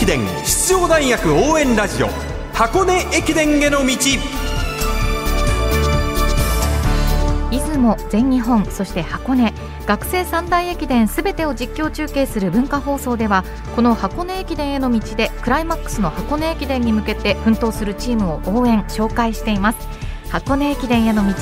駅伝出場大学応援ラジオ。箱根駅伝への道。出雲全日本そして箱根。学生三大駅伝すべてを実況中継する文化放送ではこの箱根駅伝への道でクライマックスの箱根駅伝に向けて奮闘するチームを応援紹介しています。箱根駅伝への道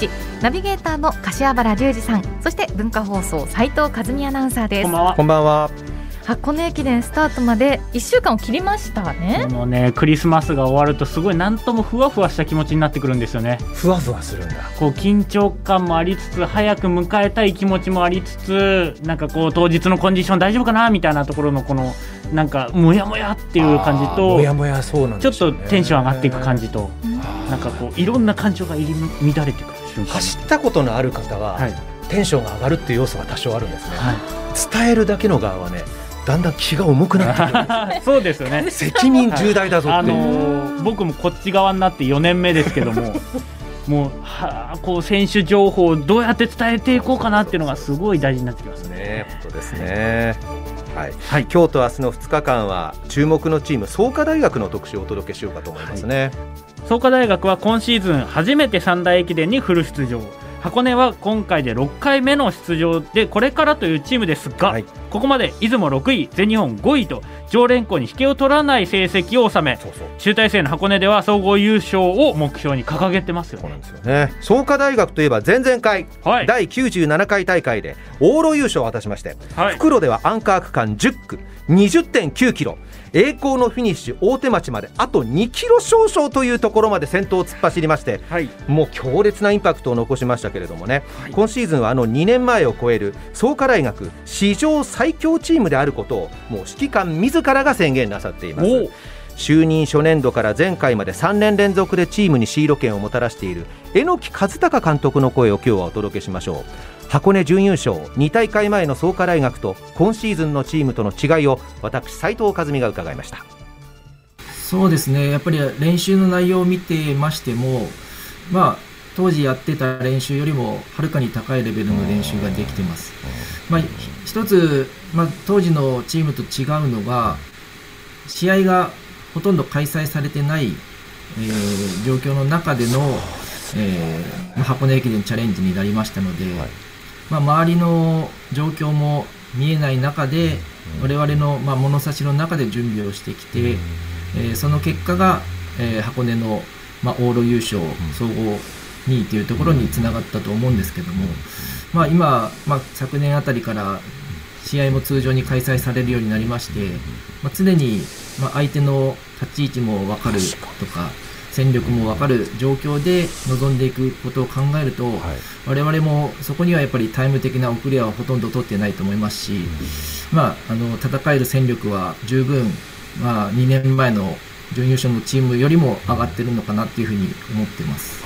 ナビゲーターの柏原隆二さんそして文化放送斉藤和美アナウンサーです。こんばんは。こんばんは。箱根駅伝スタートまで1週間を切りましたね。もうねクリスマスが終わるとすごいなんともふわふわした気持ちになってくるんですよね。ふわふわするんだ。こう緊張感もありつつ早く迎えたい気持ちもありつつなんかこう当日のコンディション大丈夫かなみたいなところのこのなんかモヤモヤっていう感じともやもやそうなんちょっとテンション上がっていく感じとなんかこういろんな感情が入り乱れてくる瞬間。走ったことのある方は、はい。テンションが上がるっていう要素が多少あるんですね。は伝えるだけの側はね、だんだん気が重くなって そうですよね責任重大だぞあっていう。のー僕もこっち側になって4年目ですけども もうはあこう選手情報をどうやって伝えていこうかなっていうのがすごい大事になってきますね。ね、本当ですね。はい、はい今日と明日の2日間は注目のチーム創価大学の特集をお届けしようかと思いますね。創価大学は今シーズン初めて三大駅伝にフル出場箱根は今回で6回目の出場でこれからというチームですが、はい。ここまで出雲6位全日本5位と常連校に引けを取らない成績を収め。集大成の箱根では総合優勝を目標に掲げてますよそうなんね。ですよね。創価大学といえば前々回、はい、第97回大会で往路優勝を果たしまして、はい、袋ではアンカー区間10区20.9キロ栄光のフィニッシュ大手町まであと2キロ少々というところまで先頭を突っ走りましてはい、もう強烈なインパクトを残しましたけれどもね、今シーズンはあの2年前を超える創価大学史上最強チームであることをもう指揮官自らが宣言なさっています。就任初年度から前回まで3年連続でチームにシード権をもたらしている榎木和孝監督の声を今日はお届けしましょう。箱根準優勝2大会前の創価大学と今シーズンのチームとの違いを私斉藤和美が伺いました。そうですね、やっぱり練習の内容を見てましても、まあ、当時やってた練習よりもはるかに高いレベルの練習ができてます。まあ、ひ一つ、まあ、当時のチームと違うのが、試合がほとんど開催されてない、えー状況の中での、えーまあ箱根駅伝チャレンジになりましたので、まあ、周りの状況も見えない中で、我々の、まあ、物差しの中で準備をしてきて、えーその結果が、えー箱根の、まあ、往路優勝、総合2位というところにつながったと思うんですけども、まあ、今、まあ、昨年あたりから試合も通常に開催されるようになりまして、まあ、常に、ま、相手の立ち位置も分かるとか戦力も分かる状況で臨んでいくことを考えると、我々もそこにはやっぱりタイム的な遅れはほとんど取ってないと思いますし、まあ、あの戦える戦力は十分、まあ、2年前の準優勝のチームよりも上がってるのかなっていうふうに思ってます。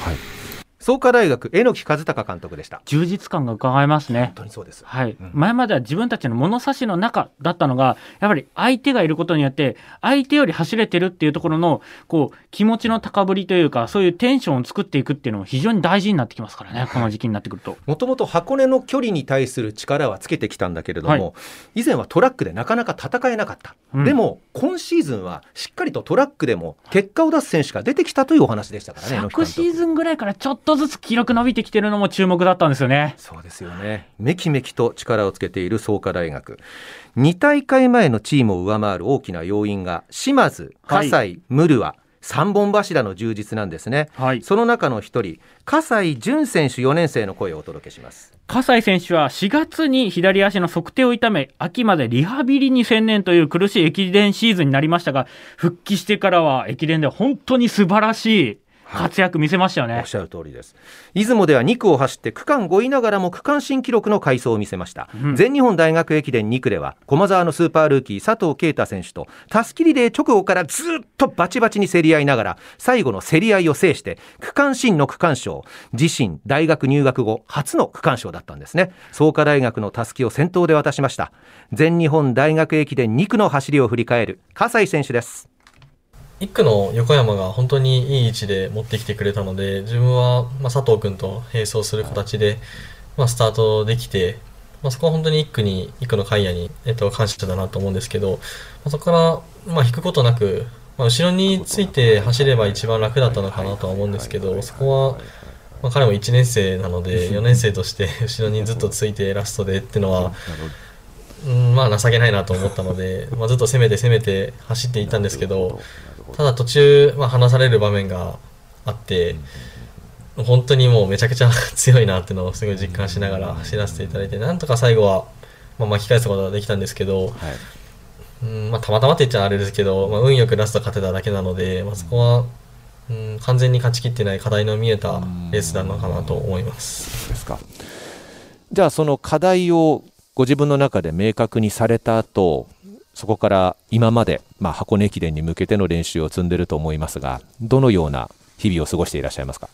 創価大学榎木和孝監督でした。充実感が伺えますね。本。当にそうです。はい。うん。前までは自分たちの物差しの中だったのがやっぱり相手がいることによって相手より走れてるっていうところのこう気持ちの高ぶりというかそういうテンションを作っていくっていうのも非常に大事になってきますからねこの時期になってくると。もともと箱根の距離に対する力はつけてきたんだけれども、は以前はトラックでなかなか戦えなかった、うん。でも今シーズンはしっかりとトラックでも結果を出す選手が出てきたというお話でしたからね昨シーンズンぐらいからちょっとずつ記録伸びてきてるのも注目だったんですよね。そうですよね。めきめきと力をつけている創価大学。2大会前のチームを上回る大きな要因が島津葛西、ムルワ3本柱の充実なんですね。はい、その中の一人葛西潤選手4年生の声をお届けします。葛西選手は4月に左足の測定を痛め秋までリハビリに専念という苦しい駅伝シーズンになりましたが復帰してからは駅伝で本当に素晴らしい活躍見せましたよね。おっしゃる通りです。出雲では2区を走って区間5位ながらも区間新記録の快走を見せました、うん。全日本大学駅伝2区では駒澤のスーパールーキー佐藤圭太選手とたすきリレー直後からずっとバチバチに競り合いながら最後の競り合いを制して区間新の区間賞自身大学入学後初の区間賞だったんですね。創価大学のたすきを先頭で渡しました。全日本大学駅伝2区の走りを振り返る葛西選手です1区の横山が本当にいい位置で持ってきてくれたので自分はまあ佐藤君と並走する形でまあスタートできてまあ、そこは本当に1区に1区の海也に、えっと、感謝だなと思うんですけど、まあ、そこから、まあ、引くことなく、まあ、後ろについて走れば一番楽だったのかなとは思うんですけどそこは、まあ、彼も1年生なので 4年生として後ろにずっとついてラストでっていうのは。うんまあ情けないなと思ったので、まあ、ずっと攻めて攻めて走っていたんですけどただ途中、まあ、離される場面があって、本当にもうめちゃくちゃ強いなっていうのをすごい実感しながら走らせていただいてなんとか最後は、まあ、巻き返すことができたんですけど、はい、うんまあ、たまたまって言っちゃあれですけど、まあ、運よくラスト勝てただけなので、まあ、そこは、うん、完全に勝ちきってない課題の見えたレースなのかなと思います。ですか。じゃあその課題をご自分の中で明確にされた後そこから今まで、まあ、箱根駅伝に向けての練習を積んでいると思いますがどのような日々を過ごしていらっしゃいますか？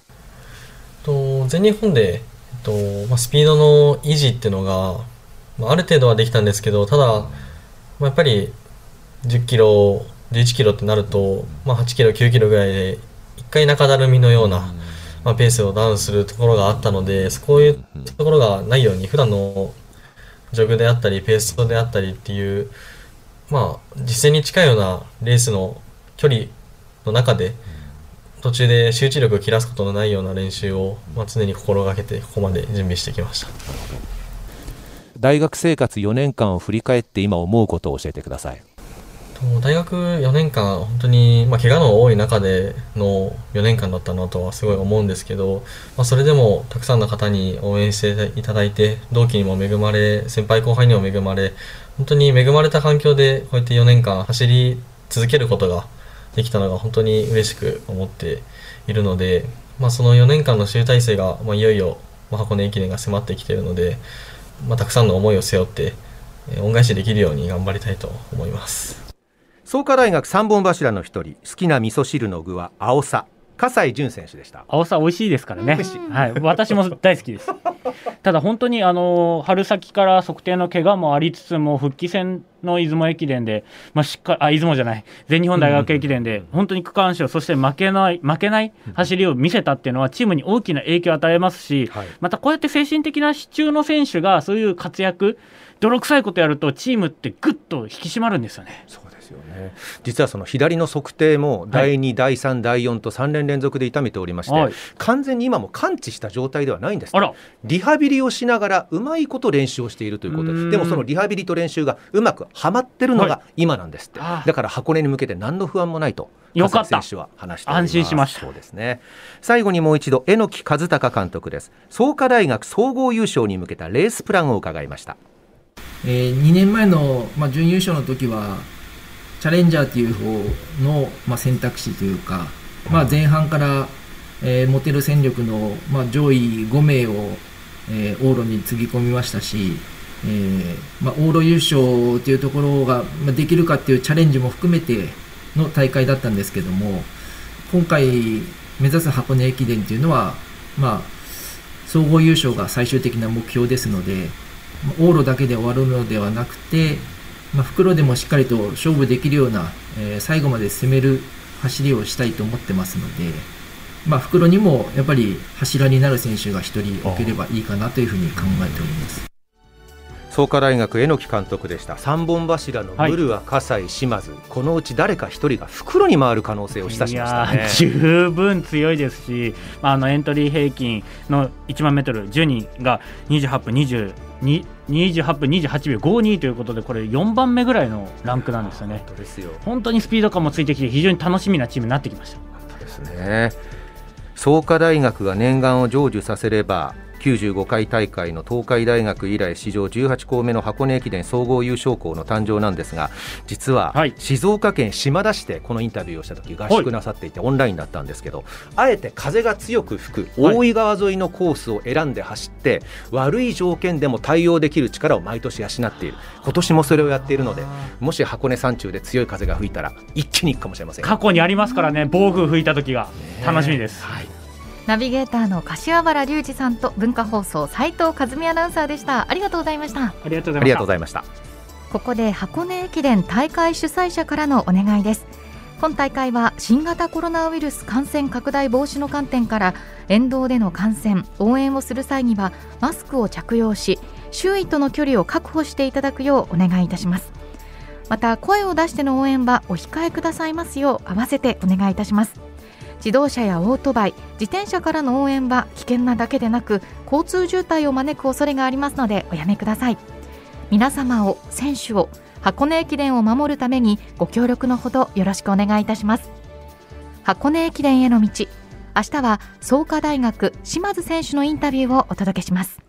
と全日本で、えっとまあ、スピードの維持っていうのが、まあ、ある程度はできたんですけどただ、まあ、やっぱり10キロ11キロってなると、まあ、8キロ9キロぐらいで1回中だるみのような、まあ、ペースをダウンするところがあったのでそういうところがないように普段のジョグであったりペーストであったりっていうまあ実戦に近いようなレースの距離の中で、途中で集中力を切らすことのないような練習を、まあ、常に心がけてここまで準備してきました。大学生活4年間を振り返って今思うことを教えてください。大学4年間本当に、まあ、怪我の多い中での4年間だったなとはすごい思うんですけど、まあ、それでもたくさんの方に応援していただいて同期にも恵まれ先輩後輩にも恵まれ本当に恵まれた環境でこうやって4年間走り続けることができたのが本当に嬉しく思っているので、まあ、その4年間の集大成が、まあ、いよいよ箱根駅伝が迫ってきているので、まあ、たくさんの思いを背負って恩返しできるように頑張りたいと思います。創価大学3本柱の一人好きな味噌汁の具は青さ葛西潤選手でした。青さ美味しいですからね、はい、私も大好きです。ただ本当にあの春先から測定の怪我もありつつも復帰戦の出雲駅伝で、まあ、しっかりあ出雲じゃない。全日本大学駅伝で本当に区間賞そして負けない負けない走りを見せたっていうのはチームに大きな影響を与えますし、はい、またこうやって精神的な支柱の選手がそういう活躍泥臭いことやるとチームってぐっと引き締まるんですよね。ですよね。実はその左の測定も第2、はい、第3、第4と3連連続で痛めておりまして、はい、完全に今も完治した状態ではないんです、リハビリをしながらうまいこと練習をしているということです。でもそのリハビリと練習がうまくはまってるのが今なんですって、はい、だから箱根に向けて何の不安もないとよかった。選手は話して安心しました。そうですね。最後にもう一度榎木和孝監督です。創価大学総合優勝に向けたレースプランを伺いました、えー、2年前の、まあ、準優勝の時はチャレンジャーっていう方の、まあ、選択肢というか、まあ、前半から、えー、持てる戦力の、まあ、上位5名を、えー、往路につぎ込みましたし、えーまあ、往路優勝というところが、まあ、できるかっていうチャレンジも含めての大会だったんですけども今回目指す箱根駅伝というのは、まあ、総合優勝が最終的な目標ですので往路だけで終わるのではなくてまあ、袋でもしっかりと勝負できるような、えー、最後まで攻める走りをしたいと思ってますので、まあ、袋にもやっぱり柱になる選手が1人置ければいいかなというふうに考えております。創価大学榎木監督でした。3本柱のムルワ、葛西、島津。このうち誰か1人が袋に回る可能性を示唆しました、ね、十分強いですし、まあ、あのエントリー平均の1万メートル10人が28分20 28分28秒52ということでこれ4番目ぐらいのランクなんですよね。本当ですよ本当にスピード感もついてきて非常に楽しみなチームになってきました。ですね創価大学が念願を成就させれば95回大会の東海大学以来史上18校目の箱根駅伝総合優勝校の誕生なんですが実は静岡県島田市でこのインタビューをした時合宿なさっていてオンラインだったんですけどあえて風が強く吹く大井川沿いのコースを選んで走って悪い条件でも対応できる力を毎年養っている。今年もそれをやっているのでもし箱根山中で強い風が吹いたら一気にいくかもしれません過去にありますからね暴風吹いた時が楽しみです。はいナビゲーターの柏原隆二さんと文化放送斉藤和美アナウンサーでした。ありがとうございました。ありがとうございました。ここで箱根駅伝大会主催者からのお願いです。今大会は新型コロナウイルス感染拡大防止の観点から沿道での観戦応援をする際にはマスクを着用し周囲との距離を確保していただくようお願いいたします。また声を出しての応援はお控えくださいますよう合わせてお願いいたします自動車やオートバイ自転車からの応援は危険なだけでなく交通渋滞を招く恐れがありますのでおやめください。皆様を選手を箱根駅伝を守るためにご協力のほどよろしくお願いいたします。箱根駅伝への道明日は創価大学島津選手のインタビューをお届けします。